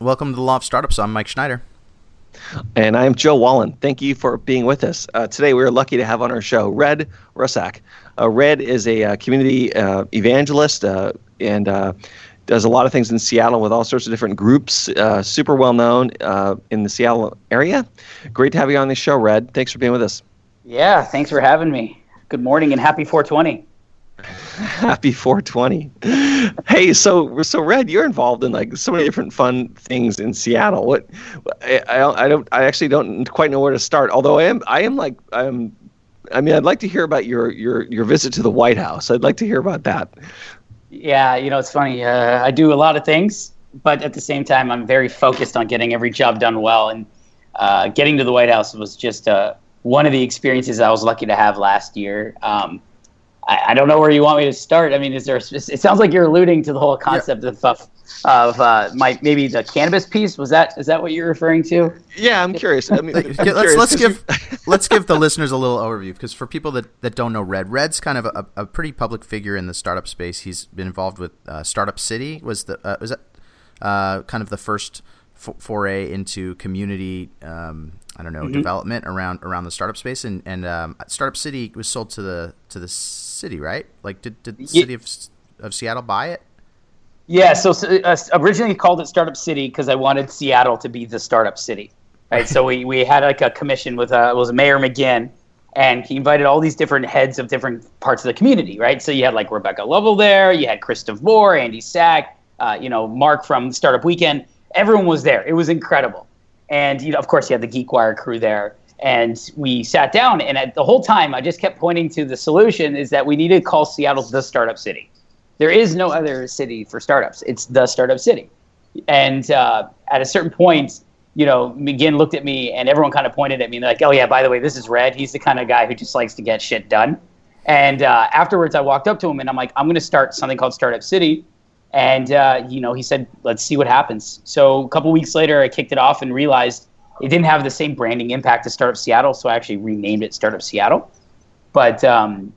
Welcome to the Law of Startups. I'm Mike Schneider. And I'm Joe Wallen. Thank you for being with us. Uh, today, we are lucky to have on our show Red Russak. Uh, Red is a uh, community uh, evangelist uh, and uh, does a lot of things in Seattle with all sorts of different groups. super well known in the Seattle area. Great to have you on the show, Red. Thanks for being with us. Yeah, thanks for having me. Good morning and happy 420. Happy 420. Hey, so so Red, you're involved in like so many different fun things in Seattle. What I, I, don't I actually don't quite know where to start. Although I am I am like I'm I mean I'd like to hear about your your your visit to the White House. I'd like to hear about that. Yeah, you know it's funny. Uh, I do a lot of things, but at the same time I'm very focused on getting every job done well. And uh, getting to the White House was just uh, one of the experiences I was lucky to have last year. Um, I, I, don't know where you want me to start. I mean, is there? A, it sounds like you're alluding to the whole concept yeah. of of uh, my maybe the cannabis piece. Was that is that what you're referring to? Yeah, I'm curious. I mean, I'm let's curious let's give let's give the listeners a little overview because for people that, that don't know Red, Red's kind of a, a pretty public figure in the startup space. He's been involved with uh, Startup City. Was the uh, was that uh, kind of the first foray into community um, I don't know mm-hmm. development around around the startup space and and um, Startup City was sold to the to the city, right? Like, did, did the city of, of Seattle buy it? Yeah, so uh, originally called it Startup City because I wanted Seattle to be the startup city, right? so we, we had like a commission with uh, was Mayor McGinn, and he invited all these different heads of different parts of the community, right? So you had like Rebecca Lovell there, you had Chris DeVore, Andy Sack, uh, you know, Mark from Startup Weekend. Everyone was there. It was incredible, and you know, of course, you had the GeekWire crew there. And we sat down, and at the whole time, I just kept pointing to the solution is that we need to call Seattle the startup city. There is no other city for startups. It's the startup city. And uh, at a certain point, you know, McGinn looked at me, and everyone kind of pointed at me, like, "Oh yeah, by the way, this is Red. He's the kind of guy who just likes to get shit done." And uh, afterwards, I walked up to him, and I'm like, "I'm going to start something called Startup City." And uh, you know, he said, "Let's see what happens." So a couple weeks later, I kicked it off and realized it didn't have the same branding impact as Startup Seattle, so I actually renamed it Startup Seattle. But um,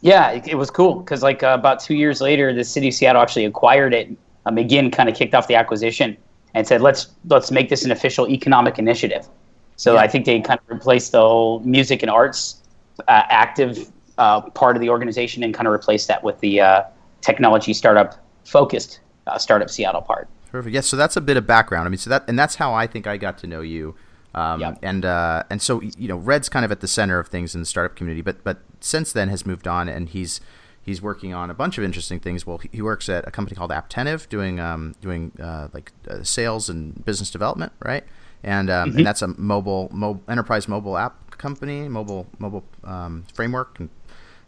yeah, it, it, was cool because like uh, about two years later, the city of Seattle actually acquired it. Um, McGinn kind of kicked off the acquisition and said, "Let's let's make this an official economic initiative." So yeah. I think they kind of replaced the whole music and arts uh, active uh, part of the organization and kind of replaced that with the uh, technology startup focused uh, startup Seattle part. Perfect. Yes. So that's a bit of background. I mean, so that and that's how I think I got to know you. Um, yep. And uh, and so you know, Red's kind of at the center of things in the startup community, but but since then has moved on, and he's he's working on a bunch of interesting things. Well, he, works at a company called Apptentive, doing um, doing uh, like uh, sales and business development, right? And um, mm-hmm. and that's a mobile, mobile enterprise mobile app company, mobile mobile um, framework, and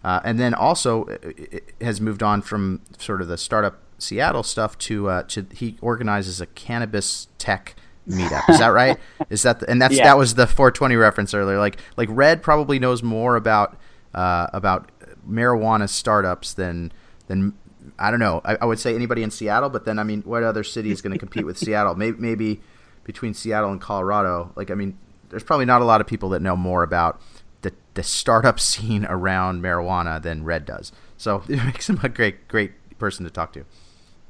uh, and then also it has moved on from sort of the startup Seattle stuff to uh, to he organizes a cannabis tech meetup. Is that right? Is that the, and that's yeah. that was the 420 reference earlier. Like like Red probably knows more about uh, about marijuana startups than than I don't know. I, I, would say anybody in Seattle, but then I mean, what other city is going to compete with Seattle? Maybe maybe between Seattle and Colorado. Like I mean, there's probably not a lot of people that know more about the startup scene around marijuana than Red does. So it makes him a great great person to talk to.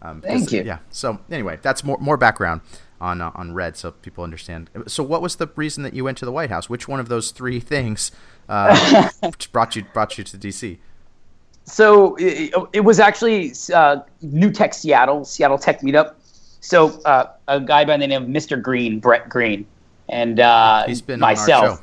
Um, Thank you. Yeah. So anyway, that's more more background on uh, on red so people understand. So, what was the reason that you went to the White House? Which one of those three things uh, brought you brought you to DC? So it, it was actually uh, New Tech Seattle, Seattle Tech Meetup. So uh, a guy by the name of Mr. Green, Brett Green, and uh, he's been myself.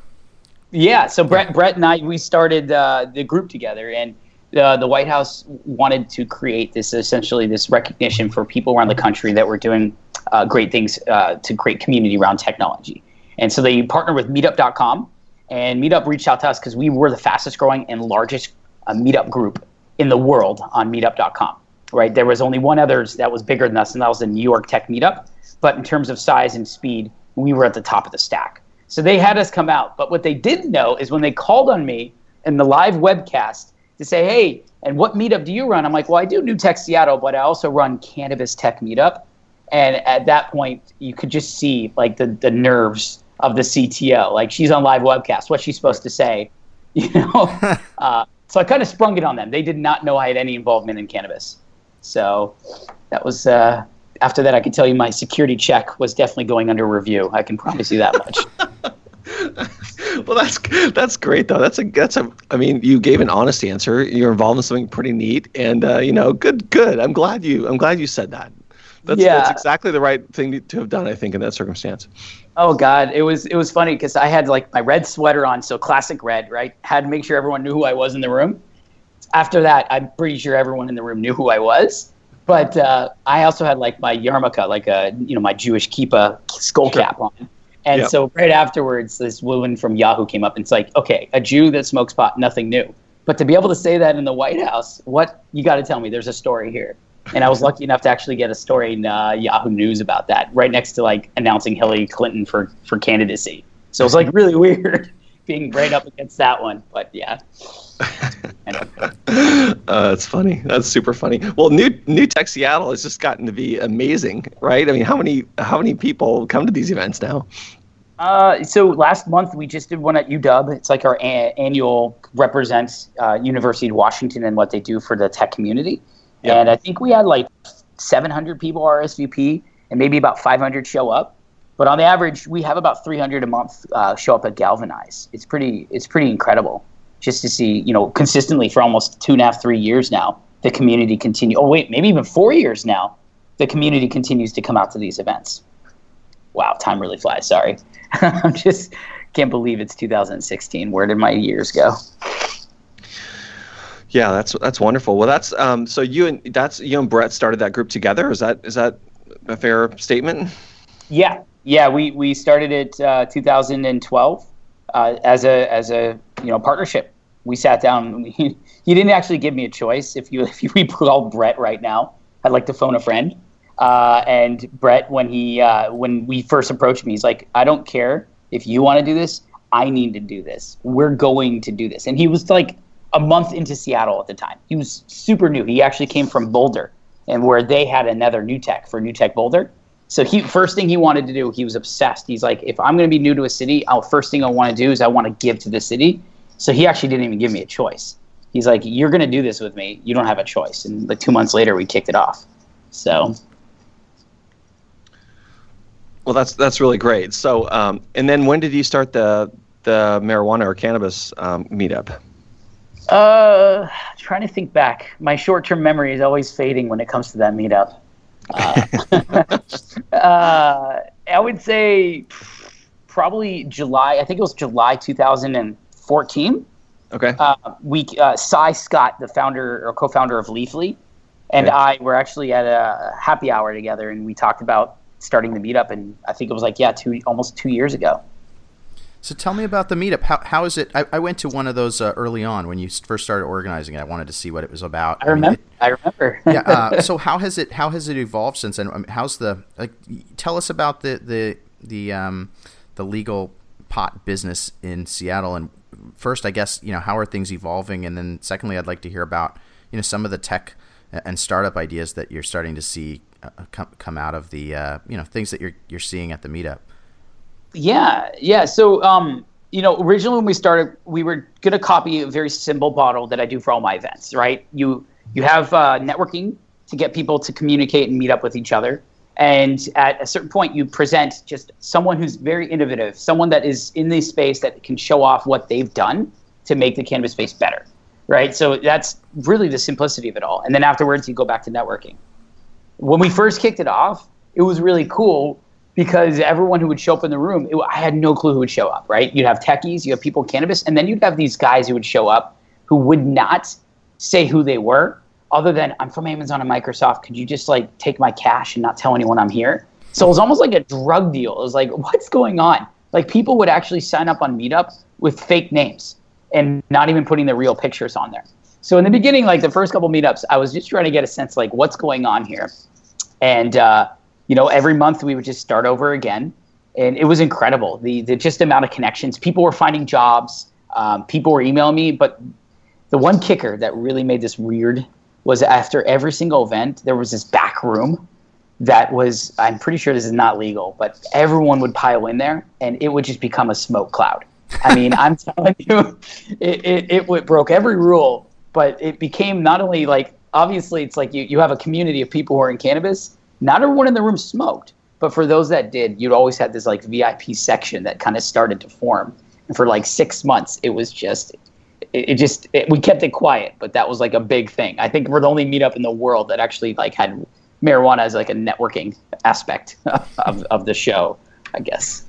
Yeah. So Brett, Brett and I, we started uh, the group together, and uh, the White House wanted to create this essentially this recognition for people around the country that were doing uh, great things uh, to create community around technology. And so they partnered with Meetup.com, and Meetup reached out to us because we were the fastest growing and largest uh, Meetup group in the world on Meetup.com. Right, there was only one other that was bigger than us, and that was the New York Tech Meetup. But in terms of size and speed, we were at the top of the stack. So they had us come out. But what they didn't know is when they called on me in the live webcast to say, hey, and what meetup do you run? I'm like, well, I do New Tech Seattle, but I also run Cannabis Tech Meetup. And at that point, you could just see like the, the nerves of the CTO. Like she's on live webcast. What's she supposed to say? You know? uh, so I kind of sprung it on them. They did not know I had any involvement in cannabis. So that was uh, after that, I can tell you my security check was definitely going under review. I can promise you that much. well, that's that's great though. That's a that's a. I mean, you gave an honest answer. You're involved in something pretty neat, and uh, you know, good, good. I'm glad you. I'm glad you said that. That's, yeah. that's exactly the right thing to have done, I think, in that circumstance. Oh God, it was it was funny because I had like my red sweater on, so classic red, right? Had to make sure everyone knew who I was in the room. After that, I'm pretty sure everyone in the room knew who I was. But uh, I also had like my yarmulke, like a you know my Jewish kippah skull sure. cap on. And yep. so right afterwards, this woman from Yahoo came up and it's like, okay, a Jew that smokes pot, nothing new. But to be able to say that in the White House, what you got to tell me? There's a story here and I was lucky enough to actually get a story in uh, Yahoo News about that, right next to like announcing Hillary Clinton for for candidacy. So it was like really weird being right up against that one. But yeah. uh, that's funny. That's super funny. Well, New New Tech Seattle has just gotten to be amazing, right? I mean, how many how many people come to these events now? Uh, so last month we just did one at UW. It's like our a- annual represents uh, University of Washington and what they do for the tech community. Yep. And I think we had like 700 people RSVP and maybe about 500 show up. But on the average, we have about 300 a month uh, show up at Galvanize. It's pretty, it's pretty incredible just to see, you know, consistently for almost two and a half, three years now, the community continue. Oh wait, maybe even four years now, the community continues to come out to these events. Wow, time really flies. Sorry, I'm just can't believe it's 2016. Where did my years go? Yeah, that's that's wonderful. Well, that's um, so you and that's you and Brett started that group together. Is that is that a fair statement? Yeah, yeah. We we started it uh, 2012 uh, as a as a you know partnership. We sat down. We, he didn't actually give me a choice. If you if you call Brett right now, I'd like to phone a friend. Uh, and Brett, when he uh, when we first approached me, he's like, I don't care if you want to do this. I need to do this. We're going to do this. And he was like a month into Seattle at the time. He was super new. He actually came from Boulder, and where they had another new tech for New Tech Boulder. So he first thing he wanted to do, he was obsessed. He's like, if I'm going to be new to a city, I'll first thing I want to do is I want to give to the city. So he actually didn't even give me a choice. He's like, you're going to do this with me. You don't have a choice. And like two months later, we kicked it off. So. Well, that's that's really great. So, um, and then when did you start the the marijuana or cannabis um, meetup? Uh, trying to think back. My short-term memory is always fading when it comes to that meetup. Uh, uh, I would say probably July. I think it was July 2014. Okay. Uh, we uh, Cy Scott, the founder or co-founder of Leafly, and okay. I were actually at a happy hour together, and we talked about starting the meetup. And I think it was like yeah, two almost two years ago. So tell me about the meetup. How, how is it? I, I went to one of those uh, early on when you first started organizing it. I wanted to see what it was about. I remember. I, mean, it, I remember. yeah. Uh, so how has it how has it evolved since then? I how's the like? Tell us about the the the um the legal pot business in Seattle. And first, I guess you know how are things evolving, and then secondly, I'd like to hear about you know some of the tech and startup ideas that you're starting to see uh, come come out of the uh, you know things that you're you're seeing at the meetup. Yeah, yeah. So, um, you know, originally when we started, we were going to copy a very simple model that I do for all my events. Right? You you have uh, networking to get people to communicate and meet up with each other, and at a certain point, you present just someone who's very innovative, someone that is in the space that can show off what they've done to make the cannabis space better. Right? So that's really the simplicity of it all. And then afterwards, you go back to networking. When we first kicked it off, it was really cool because everyone who would show up in the room, it, I had no clue who would show up, right? You'd have techies, you have people cannabis, and then you'd have these guys who would show up who would not say who they were, other than I'm from Amazon and Microsoft. Could you just like take my cash and not tell anyone I'm here? So it was almost like a drug deal. It was like, what's going on? Like people would actually sign up on Meetup with fake names and not even putting the real pictures on there. So in the beginning, like the first couple meetups, I was just trying to get a sense like what's going on here. And uh, you know, every month we would just start over again. And it was incredible. The, the just amount of connections. People were finding jobs. Um, people were emailing me. But the one kicker that really made this weird was after every single event, there was this back room that was, I'm pretty sure this is not legal, but everyone would pile in there and it would just become a smoke cloud. I mean, I'm telling you, it, it, it broke every rule, but it became not only like, obviously, it's like you, you have a community of people who are in cannabis, not everyone in the room smoked, but for those that did, you'd always had this like VIP section that kind of started to form. And for like six months, it was just, it, it just, it, we kept it quiet, but that was like a big thing. I think we're the only meetup in the world that actually like had marijuana as like a networking aspect of, of the show, I guess.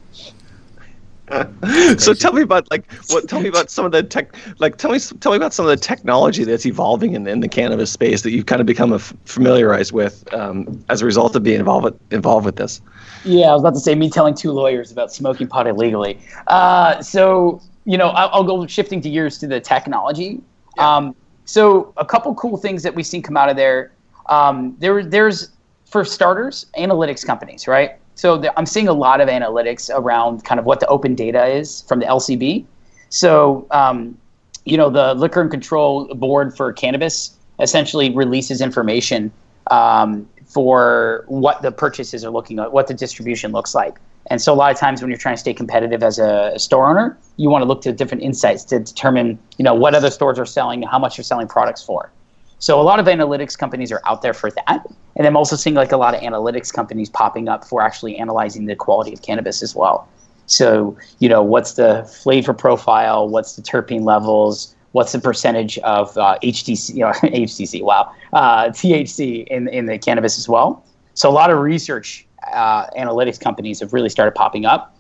so tell me about like what tell me about some of the tech like tell me tell me about some of the technology that's evolving in, in the cannabis space that you've kind of become familiarized with um, as a result of being involved with, involved with this. Yeah i was about to say me telling two lawyers about smoking pot illegally. Uh, so you know I'll, I'll, go shifting to gears to the technology. Yeah. um, so a couple cool things that we've seen come out of there um, there there's for starters analytics companies right so the, I'm seeing a lot of analytics around kind of what the open data is from the LCB. So, um, you know, the Liquor and Control Board for Cannabis essentially releases information um, for what the purchases are looking at, what the distribution looks like. And so a lot of times when you're trying to stay competitive as a, a store owner, you want to look to different insights to determine, you know, what other stores are selling, how much you're selling products for. So a lot of analytics companies are out there for that. And I'm also seeing like a lot of analytics companies popping up for actually analyzing the quality of cannabis as well. So, you know, what's the flavor profile? What's the terpene levels? What's the percentage of uh, HTC, you know, HTC, wow, uh, THC in, in the cannabis as well? So a lot of research uh, analytics companies have really started popping up.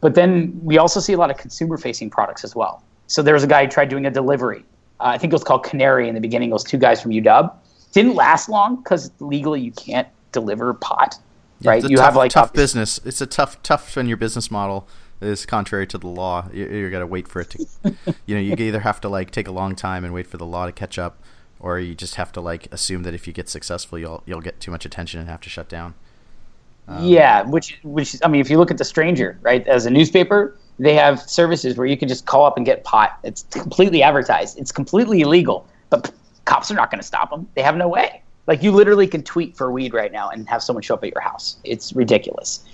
But then we also see a lot of consumer facing products as well. So there was a guy who tried doing a delivery uh, I think it was called Canary in the beginning. It was two guys from UW. Didn't last long because legally you can't deliver pot, yeah, right? you tough, have like tough business. It's a tough, tough when your business model is contrary to the law. You, you got to wait for it to, you know, you either have to like take a long time and wait for the law to catch up, or you just have to like assume that if you get successful, you'll you'll get too much attention and have to shut down. Um, yeah, which which I mean, if you look at the Stranger, right, as a newspaper, they have services where you can just call up and get pot. It's completely advertised. It's completely illegal, but cops are not going to stop them. They have no way. Like you literally can tweet for weed right now and have someone show up at your house. It's ridiculous.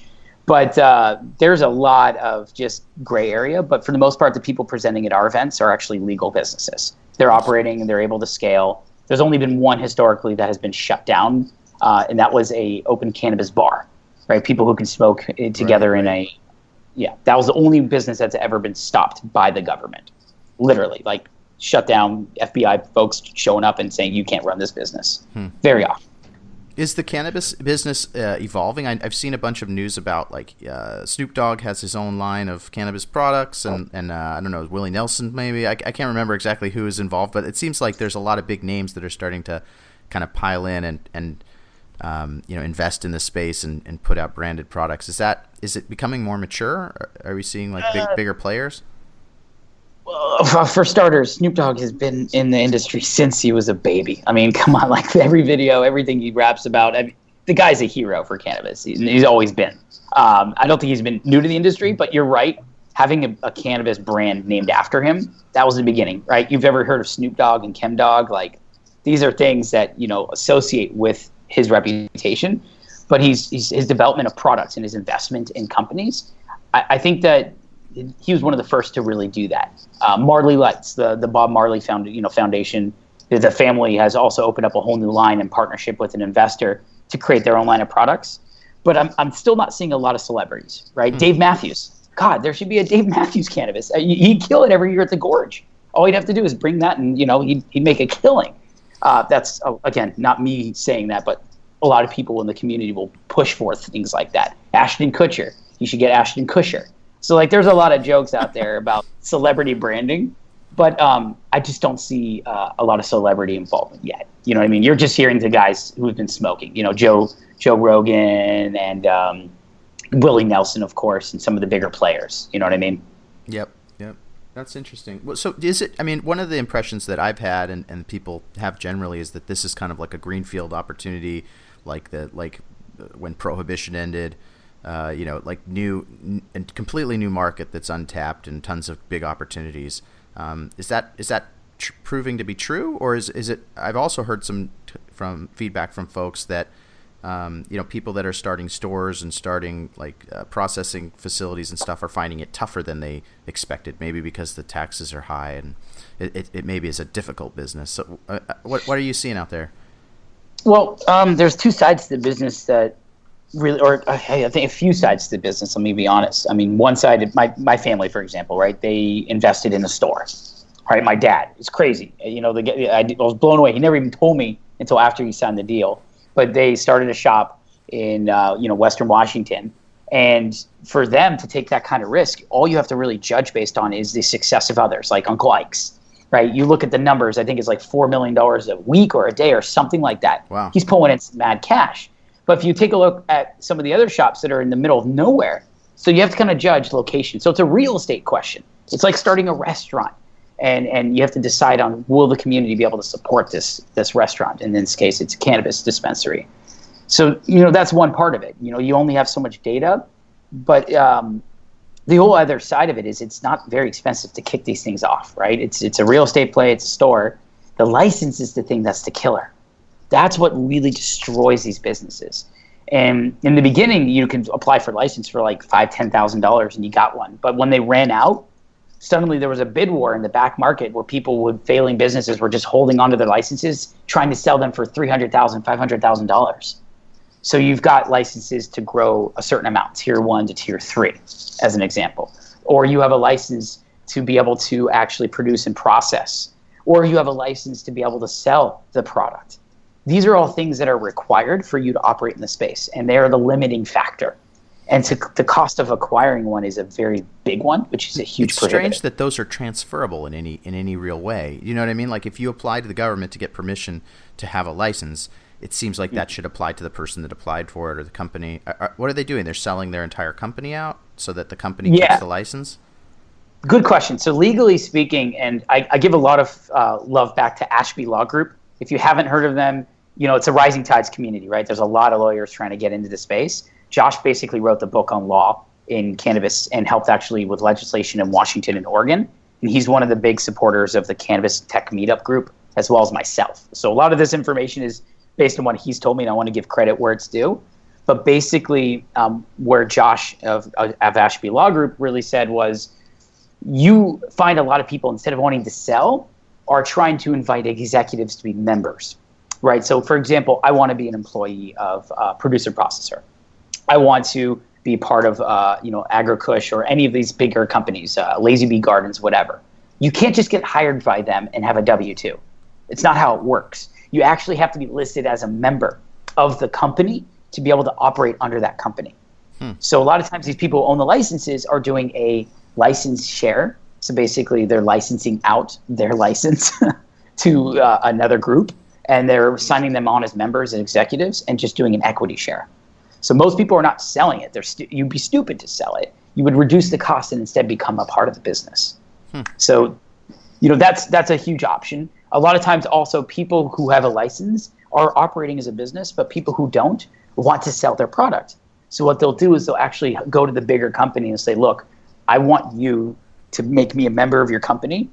But uh, there's a lot of just gray area. But for the most part, the people presenting at our events are actually legal businesses. They're operating and they're able to scale. There's only been one historically that has been shut down, uh, and that was a open cannabis bar. Right, people who can smoke eh, together right, right. in a yeah, that was the only business that's ever been stopped by the government. Literally, like shut down, FBI folks showing up and saying you can't run this business. Hmm. Very often. Is the cannabis business uh, evolving? I, have seen a bunch of news about like uh, Snoop Dogg has his own line of cannabis products, and and uh, I don't know Willie Nelson maybe. I, I can't remember exactly who is involved, but it seems like there's a lot of big names that are starting to kind of pile in and and um, you know invest in the space and, and put out branded products. Is that is it becoming more mature? Are we seeing like big, uh, bigger players? Well, for starters, Snoop Dogg has been in the industry since he was a baby. I mean, come on, like every video, everything he raps about, I mean, the guy's a hero for cannabis. He's, he's always been. Um, I don't think he's been new to the industry, but you're right. Having a, a, cannabis brand named after him, that was the beginning, right? You've ever heard of Snoop Dogg and Chem Dog? Like, these are things that, you know, associate with his reputation but he's, he's his development of products and his investment in companies. I, I, think that he was one of the first to really do that. Uh, Marley Lights, the the Bob Marley found you know foundation, the family has also opened up a whole new line in partnership with an investor to create their own line of products. But I'm I'm still not seeing a lot of celebrities, right? Mm-hmm. Dave Matthews. God, there should be a Dave Matthews cannabis. Uh, he'd kill it every year at the Gorge. All he'd have to do is bring that, and you know he'd, he'd make a killing. Uh, that's uh, again not me saying that, but a lot of people in the community will push forth things like that. Ashton Kutcher, you should get Ashton Kutcher. So like, there's a lot of jokes out there about celebrity branding, but um, I just don't see uh, a lot of celebrity involvement yet. You know what I mean? You're just hearing the guys who've been smoking. You know, Joe Joe Rogan and um, Willie Nelson, of course, and some of the bigger players. You know what I mean? Yep. That's interesting. Well, so is it? I mean, one of the impressions that I've had and, and people have generally is that this is kind of like a greenfield opportunity like the like uh, when prohibition ended. Uh, you know, like new and completely new market that's untapped and tons of big opportunities. Um, is that is that tr- proving to be true, or is is it? I've also heard some t- from feedback from folks that um, you know people that are starting stores and starting like uh, processing facilities and stuff are finding it tougher than they expected. Maybe because the taxes are high and it, it, it maybe is a difficult business. So, uh, uh what what are you seeing out there? Well, um, there's two sides to the business that really, or I think a few sides to the business. Let me be honest. I mean, one side, my my family, for example, right? They invested in a store, right? My dad, it's crazy. You know, the, I was blown away. He never even told me until after he signed the deal. But they started a shop in uh, you know Western Washington, and for them to take that kind of risk, all you have to really judge based on is the success of others, like Uncle Ike's. Right, you look at the numbers. I think it's like four million dollars a week or a day or something like that. Wow. He's pulling in some mad cash. But if you take a look at some of the other shops that are in the middle of nowhere, so you have to kind of judge location. So it's a real estate question. It's like starting a restaurant, and and you have to decide on will the community be able to support this this restaurant. In this case, it's a cannabis dispensary. So you know that's one part of it. You know you only have so much data, but um, the whole other side of it is it's not very expensive to kick these things off, right? It's it's a real estate play, it's a store. The license is the thing that's the killer. That's what really destroys these businesses. And in the beginning, you can apply for license for like five, ten thousand dollars, and you got one. But when they ran out, suddenly there was a bid war in the back market where people with failing businesses were just holding onto their licenses, trying to sell them for three hundred thousand, five hundred thousand dollars. So you've got licenses to grow a certain amount, tier one to tier three, as an example, or you have a license to be able to actually produce and process, or you have a license to be able to sell the product these are all things that are required for you to operate in the space, and they are the limiting factor. And to, the cost of acquiring one is a very big one, which is a huge. It's strange that those are transferable in any in any real way. You know what I mean? Like if you apply to the government to get permission to have a license, it seems like that should apply to the person that applied for it or the company. What are they doing? They're selling their entire company out so that the company yeah. the license. Good question. So legally speaking, and I, I give a lot of uh, love back to Ashby Law Group if you haven't heard of them, you know, it's a rising tides community, right? There's a lot of lawyers trying to get into the space. Josh basically wrote the book on law in cannabis and helped actually with legislation in Washington and Oregon. And he's one of the big supporters of the Cannabis Tech Meetup group, as well as myself. So a lot of this information is based on what he's told me, and I want to give credit where it's due. But basically, um, where Josh of, of Ashby Law Group really said was, you find a lot of people instead of wanting to sell, are trying to invite executives to be members, right? So, for example, I want to be an employee of uh, producer processor. I want to be part of, uh, you know, AgroKush or any of these bigger companies, uh, Lazy Bee Gardens, whatever. You can't just get hired by them and have a W two. It's not how it works. You actually have to be listed as a member of the company to be able to operate under that company. Hmm. So a lot of times these people who own the licenses are doing a license share so basically, they're licensing out their license to uh, another group, and they're signing them on as members and executives, and just doing an equity share. So most people are not selling it. They're stu- you'd be stupid to sell it. You would reduce the cost and instead become a part of the business. Hmm. So, you know, that's that's a huge option. A lot of times, also people who have a license are operating as a business, but people who don't want to sell their product. So what they'll do is they'll actually go to the bigger company and say, "Look, I want you to make me a member of your company,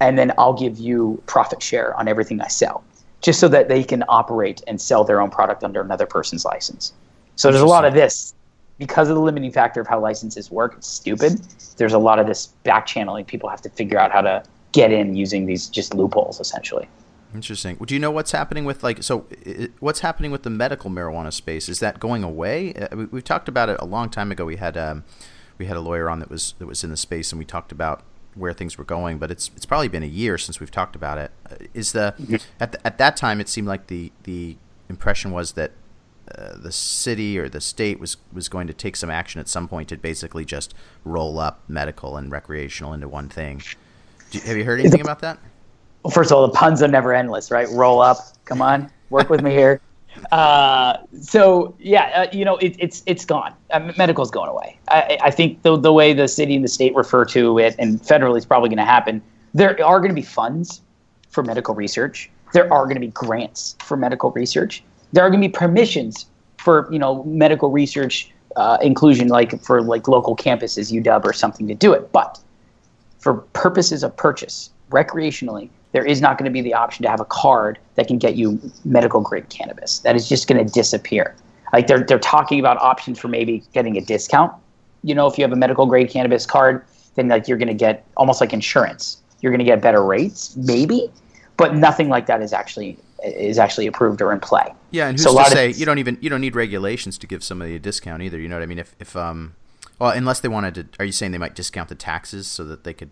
and then I'll give you profit share on everything I sell, just so that they can operate and sell their own product under another person's license. So there's a lot of this because of the limiting factor of how licenses work. It's stupid. There's a lot of this back channeling. People have to figure out how to get in using these just loopholes, essentially. Interesting. Do you know what's happening with like so? What's happening with the medical marijuana space? Is that going away? Uh, we, we talked about it a long time ago. We had um, we had a lawyer on that was that was in the space, and we talked about where things were going. But it's it's probably been a year since we've talked about it. Uh, the at the, at that time it seemed like the the impression was that uh, the city or the state was was going to take some action at some point to basically just roll up medical and recreational into one thing. You, have you heard anything about that? Well, first of all, the puns are never endless, right? Roll up, come on, work with me here. Uh, so yeah, uh, you know, it, it's it's gone. Uh, medical's going away. I, I think the the way the city and the state refer to it, and federally, is probably going to happen. There are going to be funds for medical research. There are going to be grants for medical research. There are going to be permissions for you know medical research uh, inclusion, like for like local campuses, UW or something to do it. But for purposes of purchase, recreationally, there is not going to be the option to have a card that can get you medical grade cannabis. That is just going to disappear. Like they're they're talking about options for maybe getting a discount. You know, if you have a medical grade cannabis card, then like you're going to get almost like insurance. You're going to get better rates, maybe. but nothing like that is actually is actually approved or in play. Yeah, and who's so to say you don't even you don't need regulations to give somebody a discount either. You know what I mean? If if um, well, unless they wanted to, are you saying they might discount the taxes so that they could?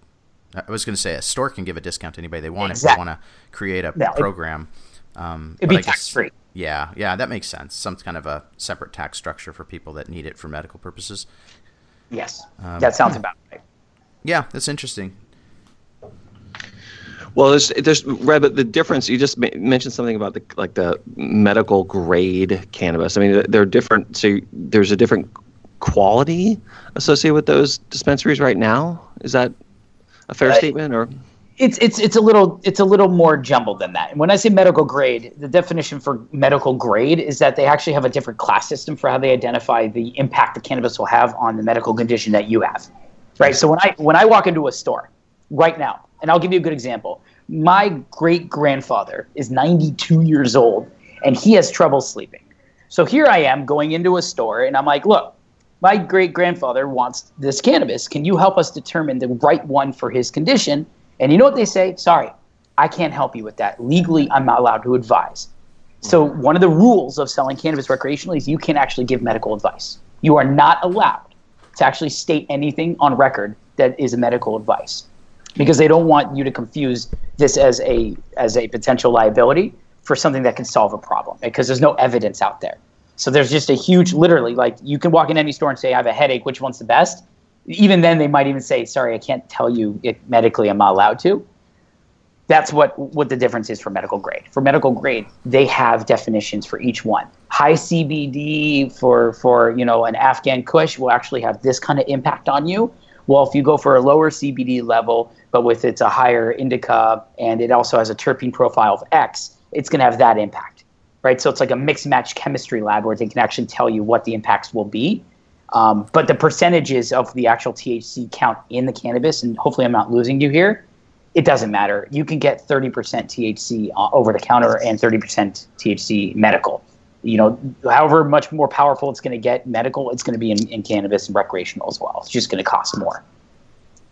I was going to say a store can give a discount to anybody they want exactly. if they want to create a no, program. Um, it'd be tax free. Yeah, yeah, that makes sense. Some kind of a separate tax structure for people that need it for medical purposes. Yes, um, that sounds about right. Yeah, that's interesting. Well, there's there's Red, but the difference you just mentioned something about the like the medical grade cannabis. I mean, they're different. So there's a different quality associated with those dispensaries right now. Is that a fair uh, statement or? It's it's it's a little it's a little more jumbled than that. And when I say medical grade, the definition for medical grade is that they actually have a different class system for how they identify the impact the cannabis will have on the medical condition that you have. Right. So when I when I walk into a store right now, and I'll give you a good example. My great grandfather is 92 years old and he has trouble sleeping. So here I am going into a store and I'm like, look, my great grandfather wants this cannabis. Can you help us determine the right one for his condition? And you know what they say? Sorry, I can't help you with that. Legally, I'm not allowed to advise. So, one of the rules of selling cannabis recreationally is you can't actually give medical advice. You are not allowed to actually state anything on record that is a medical advice because they don't want you to confuse this as a as a potential liability for something that can solve a problem because there's no evidence out there. So there's just a huge, literally, like you can walk in any store and say, I have a headache, which one's the best? Even then, they might even say, sorry, I can't tell you it medically, I'm not allowed to. That's what, what the difference is for medical grade. For medical grade, they have definitions for each one. High CBD for, for you know, an Afghan Kush will actually have this kind of impact on you. Well, if you go for a lower CBD level, but with it's a higher indica and it also has a terpene profile of X, it's going to have that impact right? So it's like a mix match chemistry lab where they can actually tell you what the impacts will be. Um, but the percentages of the actual THC count in the cannabis, and hopefully I'm not losing you here, it doesn't matter. You can get 30% THC uh, over the counter and 30% THC medical. You know, however much more powerful it's going to get medical, it's going to be in, in cannabis and recreational as well. It's just going to cost more.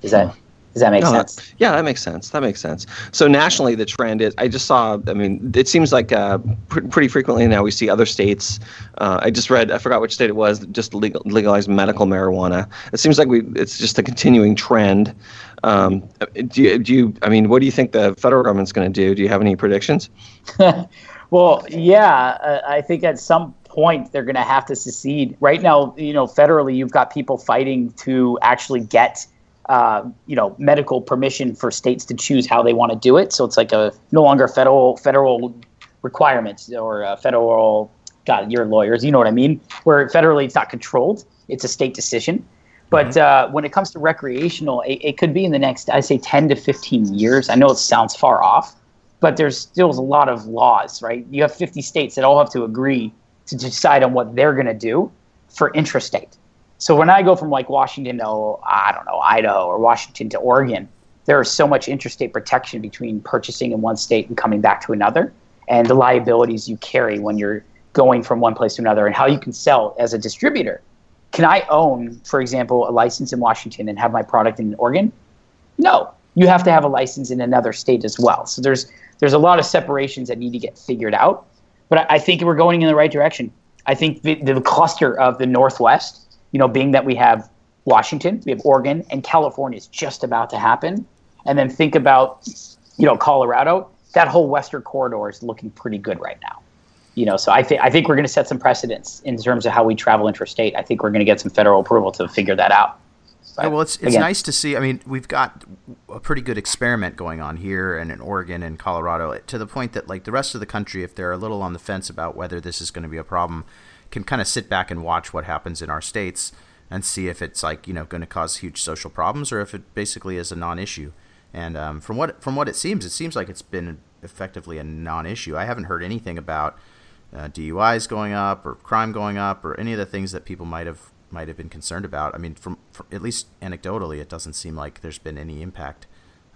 Is that? Does that make no, sense? That, yeah, that makes sense. That makes sense. So nationally, the trend is. I just saw. I mean, it seems like uh, pr- pretty frequently now we see other states. Uh, I just read. I forgot which state it was. Just legal, legalized medical marijuana. It seems like we. It's just a continuing trend. Um, do you? Do you? I mean, what do you think the federal government's going to do? Do you have any predictions? well, yeah. Uh, I think at some point they're going to have to secede. Right now, you know, federally, you've got people fighting to actually get uh, you know, medical permission for states to choose how they want to do it. So it's like a no longer federal federal requirements or uh, federal. God, you're lawyers, you know what I mean. Where federally it's not controlled; it's a state decision. But mm-hmm. uh, when it comes to recreational, it, it, could be in the next, I say, 10 to 15 years. I know it sounds far off, but there's still a lot of laws, right? You have 50 states that all have to agree to decide on what they're going to do for intrastate. So when I go from like Washington to I don't know Idaho or Washington to Oregon, there is so much interstate protection between purchasing in one state and coming back to another, and the liabilities you carry when you're going from one place to another, and how you can sell as a distributor. Can I own, for example, a license in Washington and have my product in Oregon? No, you have to have a license in another state as well. So there's there's a lot of separations that need to get figured out, but I, think we're going in the right direction. I think the, the cluster of the Northwest you know, being that we have Washington, we have Oregon, and California is just about to happen. And then think about, you know, Colorado. That whole western corridor is looking pretty good right now. You know, so I think I think we're going to set some precedents in terms of how we travel interstate. I think we're going to get some federal approval to figure that out. But, yeah, well, it's it's again, nice to see. I mean, we've got a pretty good experiment going on here and in Oregon and Colorado to the point that like the rest of the country, if they're a little on the fence about whether this is going to be a problem, can kind of sit back and watch what happens in our states and see if it's like you know going to cause huge social problems or if it basically is a non-issue. And um, from what from what it seems, it seems like it's been effectively a non-issue. I haven't heard anything about uh, DUIs going up or crime going up or any of the things that people might have might have been concerned about. I mean, from, from at least anecdotally, it doesn't seem like there's been any impact.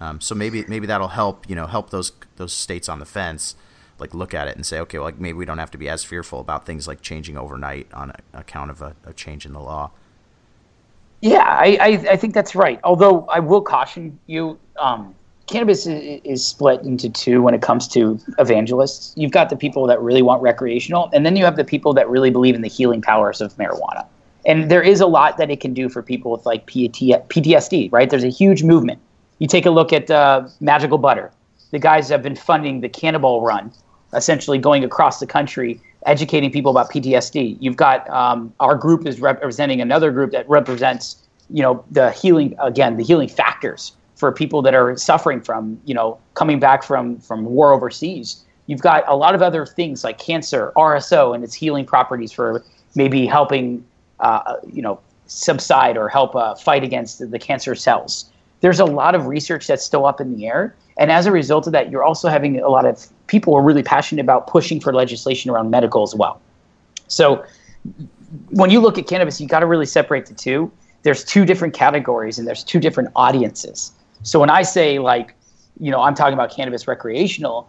Um, so maybe maybe that'll help you know help those those states on the fence like look at it and say, okay, well, like maybe we don't have to be as fearful about things like changing overnight on account of a, a change in the law. Yeah, I, I, I, think that's right. Although I will caution you, um, cannabis is, is, split into two when it comes to evangelists. You've got the people that really want recreational, and then you have the people that really believe in the healing powers of marijuana. And there is a lot that it can do for people with like PTSD, right? There's a huge movement. You take a look at uh, Magical Butter. The guys have been funding the Cannibal Run, essentially going across the country, educating people about PTSD. You've got um, our group is representing another group that represents, you know, the healing again, the healing factors for people that are suffering from, you know, coming back from from war overseas. You've got a lot of other things like cancer, RSO, and its healing properties for maybe helping, uh, you know, subside or help uh, fight against the, the cancer cells. There's a lot of research that's still up in the air, and as a result of that, you're also having a lot of people who are really passionate about pushing for legislation around medical as well. So when you look at cannabis, you got to really separate the two. There's two different categories and there's two different audiences. So when I say like, you know, I'm talking about cannabis recreational,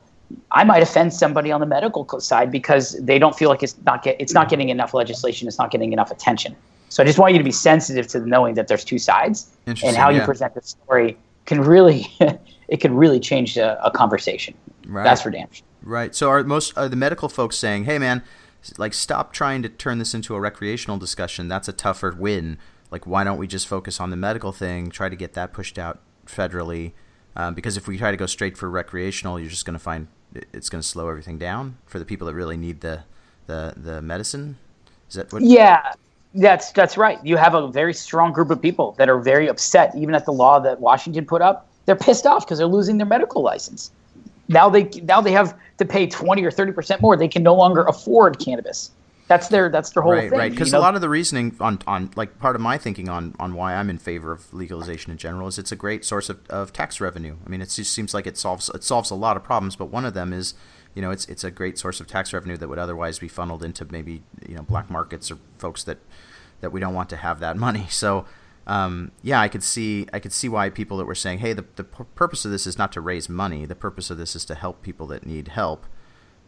I might offend somebody on the medical side because they don't feel like it's not get, it's not getting enough legislation, it's not getting enough attention. So I just want you to be sensitive to knowing that there's two sides and how you yeah. present the story can really it can really change a, a conversation. Right. That's for damn sure. Right. So are most are the medical folks saying, "Hey, man, like stop trying to turn this into a recreational discussion. That's a tougher win. Like, why don't we just focus on the medical thing? Try to get that pushed out federally um, because if we try to go straight for recreational, you're just going to find it's going to slow everything down for the people that really need the the the medicine. Is that what? Yeah, that's that's right. You have a very strong group of people that are very upset, even at the law that Washington put up. They're pissed off because they're losing their medical license. Now they now they have to pay twenty or thirty percent more. They can no longer afford cannabis. That's their that's their whole right, thing. Right, Because a lot of the reasoning on, on like part of my thinking on, on why I'm in favor of legalization in general is it's a great source of, of tax revenue. I mean, it just seems like it solves it solves a lot of problems, but one of them is, you know, it's it's a great source of tax revenue that would otherwise be funneled into maybe you know black markets or folks that that we don't want to have that money. So. Um, yeah, I could see I could see why people that were saying, "Hey, the the purpose of this is not to raise money. The purpose of this is to help people that need help."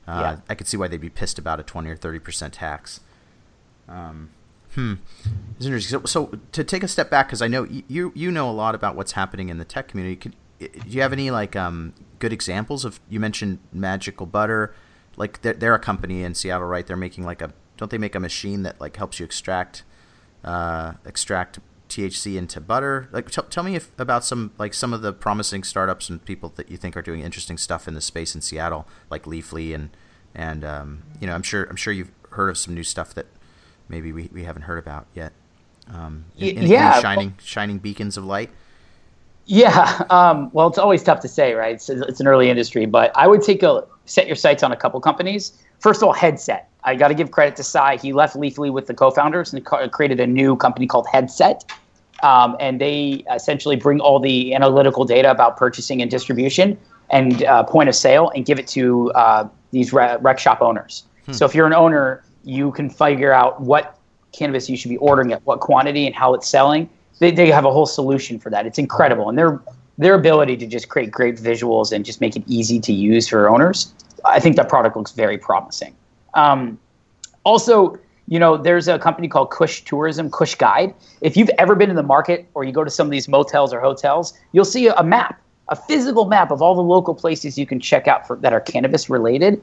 Uh, yeah. I could see why they'd be pissed about a twenty or thirty percent tax. Um, hmm, it's interesting. So, so to take a step back, because I know you you know a lot about what's happening in the tech community. Could, do you have any like um, good examples of? You mentioned Magical Butter, like they're, they're a company in Seattle, right? They're making like a don't they make a machine that like helps you extract uh, extract THC into butter. Like, t- tell me if, about some like some of the promising startups and people that you think are doing interesting stuff in the space in Seattle, like Leafly and and um, you know, I'm sure I'm sure you've heard of some new stuff that maybe we, we haven't heard about yet. Um, in, in, yeah, shining well, shining beacons of light. Yeah, um, well, it's always tough to say, right? It's, it's an early industry, but I would take a set your sights on a couple companies. First of all, Headset. I got to give credit to Cy. He left Leafly with the co-founders and created a new company called Headset, um, and they essentially bring all the analytical data about purchasing and distribution and uh, point of sale and give it to uh, these rec shop owners. Hmm. So if you're an owner, you can figure out what cannabis you should be ordering at what quantity and how it's selling. They, they have a whole solution for that. It's incredible, and their their ability to just create great visuals and just make it easy to use for owners. I think that product looks very promising. Um, also, you know, there's a company called Kush Tourism, Kush Guide. If you've ever been in the market or you go to some of these motels or hotels, you'll see a map, a physical map of all the local places you can check out for, that are cannabis related.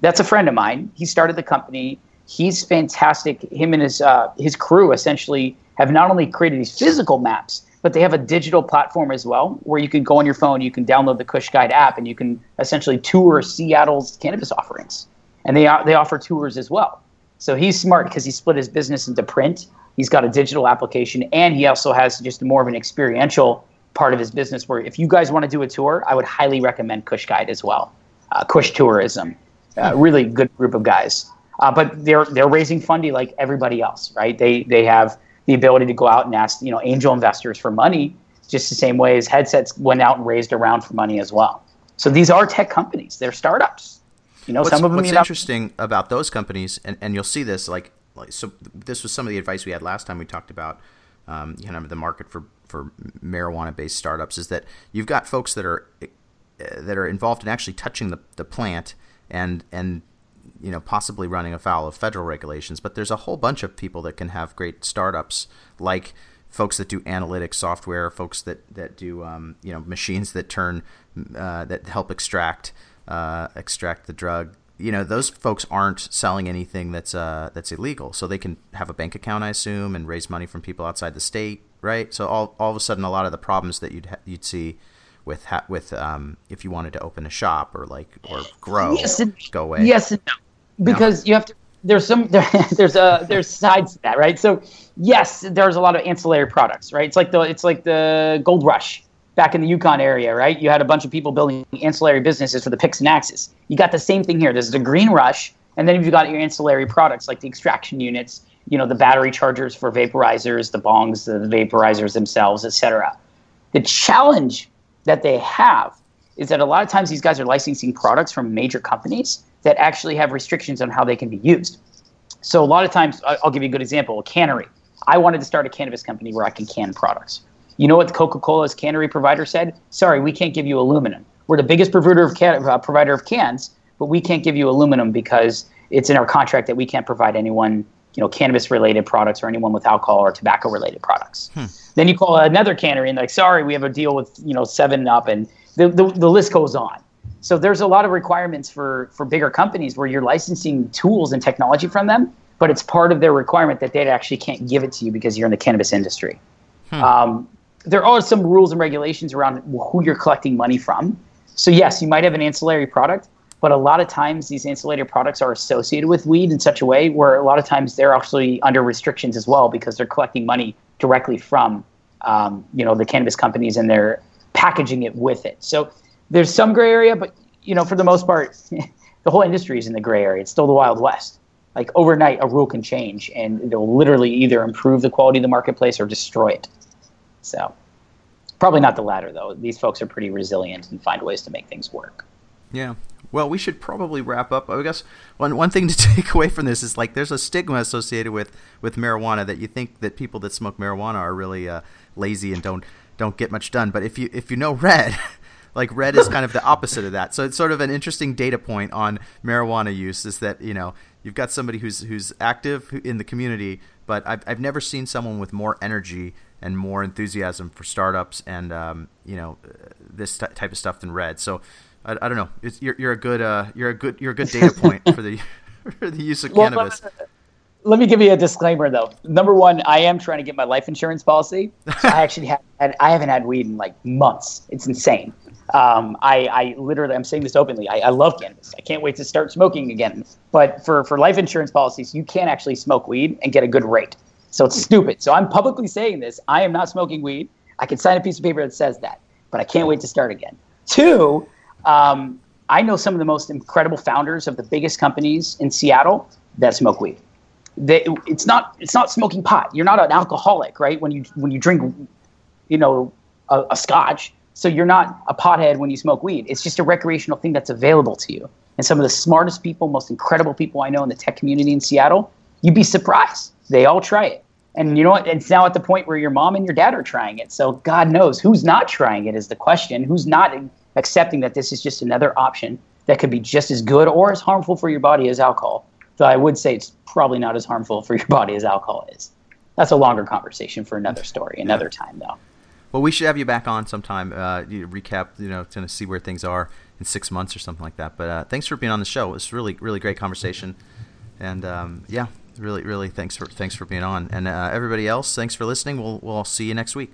That's a friend of mine. He started the company. He's fantastic. Him and his uh, his crew essentially have not only created these physical maps, but they have a digital platform as well where you can go on your phone, you can download the Kush Guide app, and you can essentially tour Seattle's cannabis offerings. And they they offer tours as well. So he's smart because he split his business into print. He's got a digital application, and he also has just more of an experiential part of his business. Where if you guys want to do a tour, I would highly recommend Kush Guide as well. Uh, Kush Tourism, uh, really good group of guys. Uh, but they're they're raising funding like everybody else, right? They they have the ability to go out and ask you know angel investors for money, just the same way as headsets went out and raised a round for money as well. So these are tech companies. They're startups. You know, what's, some of them. What's interesting about those companies, and, and you'll see this, like, like, so this was some of the advice we had last time we talked about, um, you know, the market for for marijuana-based startups is that you've got folks that are uh, that are involved in actually touching the, the plant and and you know possibly running afoul of federal regulations but there's a whole bunch of people that can have great startups like folks that do analytics software, folks that that do um, you know machines that turn uh, that help extract uh, extract the drug. You know, those folks aren't selling anything that's uh, that's illegal, so they can have a bank account, I assume, and raise money from people outside the state, right? So all, all of a sudden, a lot of the problems that you'd ha- you'd see with ha- with um, if you wanted to open a shop or like or grow yes and, go away. Yes and no, because you have to. There's some there, there's a there's sides to that, right? So yes, there's a lot of ancillary products, right? It's like the it's like the gold rush back in the Yukon area, right? You had a bunch of people building ancillary businesses for the picks and axes. You got the same thing here. There's the green rush, and then you've got your ancillary products like the extraction units, you know, the battery chargers for vaporizers, the bongs, the vaporizers themselves, etc. The challenge that they have is that a lot of times these guys are licensing products from major companies that actually have restrictions on how they can be used. So a lot of times, I'll give you a good example: a cannery. I wanted to start a cannabis company where I can can products. You know what Coca-Cola's cannery provider said? Sorry, we can't give you aluminum. We're the biggest provider of can, uh, provider of cans, but we can't give you aluminum because it's in our contract that we can't provide anyone, you know, cannabis-related products or anyone with alcohol or tobacco-related products. Hmm. Then you call another cannery and like, sorry, we have a deal with you know Seven Up, and the, the the list goes on. So there's a lot of requirements for for bigger companies where you're licensing tools and technology from them, but it's part of their requirement that they actually can't give it to you because you're in the cannabis industry. Hmm. Um, there are some rules and regulations around who you're collecting money from. So yes, you might have an ancillary product, but a lot of times these ancillary products are associated with weed in such a way where a lot of times they're actually under restrictions as well because they're collecting money directly from um, you know the cannabis companies and they're packaging it with it. So there's some gray area, but you know for the most part, the whole industry is in the gray area. It's still the wild west. Like overnight, a rule can change, and it'll literally either improve the quality of the marketplace or destroy it. So probably not the latter, though. These folks are pretty resilient and find ways to make things work. Yeah. Well, we should probably wrap up. I guess one one thing to take away from this is like there's a stigma associated with with marijuana that you think that people that smoke marijuana are really uh, lazy and don't don't get much done. But if you if you know red, like red is kind of the opposite of that. So it's sort of an interesting data point on marijuana use is that you know you've got somebody who's who's active in the community, but I've I've never seen someone with more energy and more enthusiasm for startups and um, you know this t- type of stuff than red. So I, I don't know. It's, you're, you're a good uh, you're a good you're a good data point for the for the use of well, cannabis. Let, let me give you a disclaimer though. Number one, I am trying to get my life insurance policy. So I actually have had, I haven't had weed in like months. It's insane. Um, I, I literally I'm saying this openly. I, I love cannabis. I can't wait to start smoking again. But for for life insurance policies, you can't actually smoke weed and get a good rate. So it's stupid. So I'm publicly saying this. I am not smoking weed. I can sign a piece of paper that says that, but I can't wait to start again. Two, um, I know some of the most incredible founders of the biggest companies in Seattle that smoke weed. They, it's not it's not smoking pot. You're not an alcoholic, right? When you when you drink, you know, a, a scotch. So you're not a pothead when you smoke weed. It's just a recreational thing that's available to you. And some of the smartest people, most incredible people I know in the tech community in Seattle, you'd be surprised. They all try it. And you know what? It's now at the point where your mom and your dad are trying it. So God knows who's not trying it is the question. Who's not accepting that this is just another option that could be just as good or as harmful for your body as alcohol. Though I would say it's probably not as harmful for your body as alcohol is. That's a longer conversation for another story, another time, though. Well, we should have you back on sometime. Uh, you recap, you know, to see where things are in six months or something like that. But uh, thanks for being on the show. It was really, really great conversation. And um, yeah, really, really thanks for thanks for being on, and uh, everybody else, thanks for listening. We'll we'll see you next week.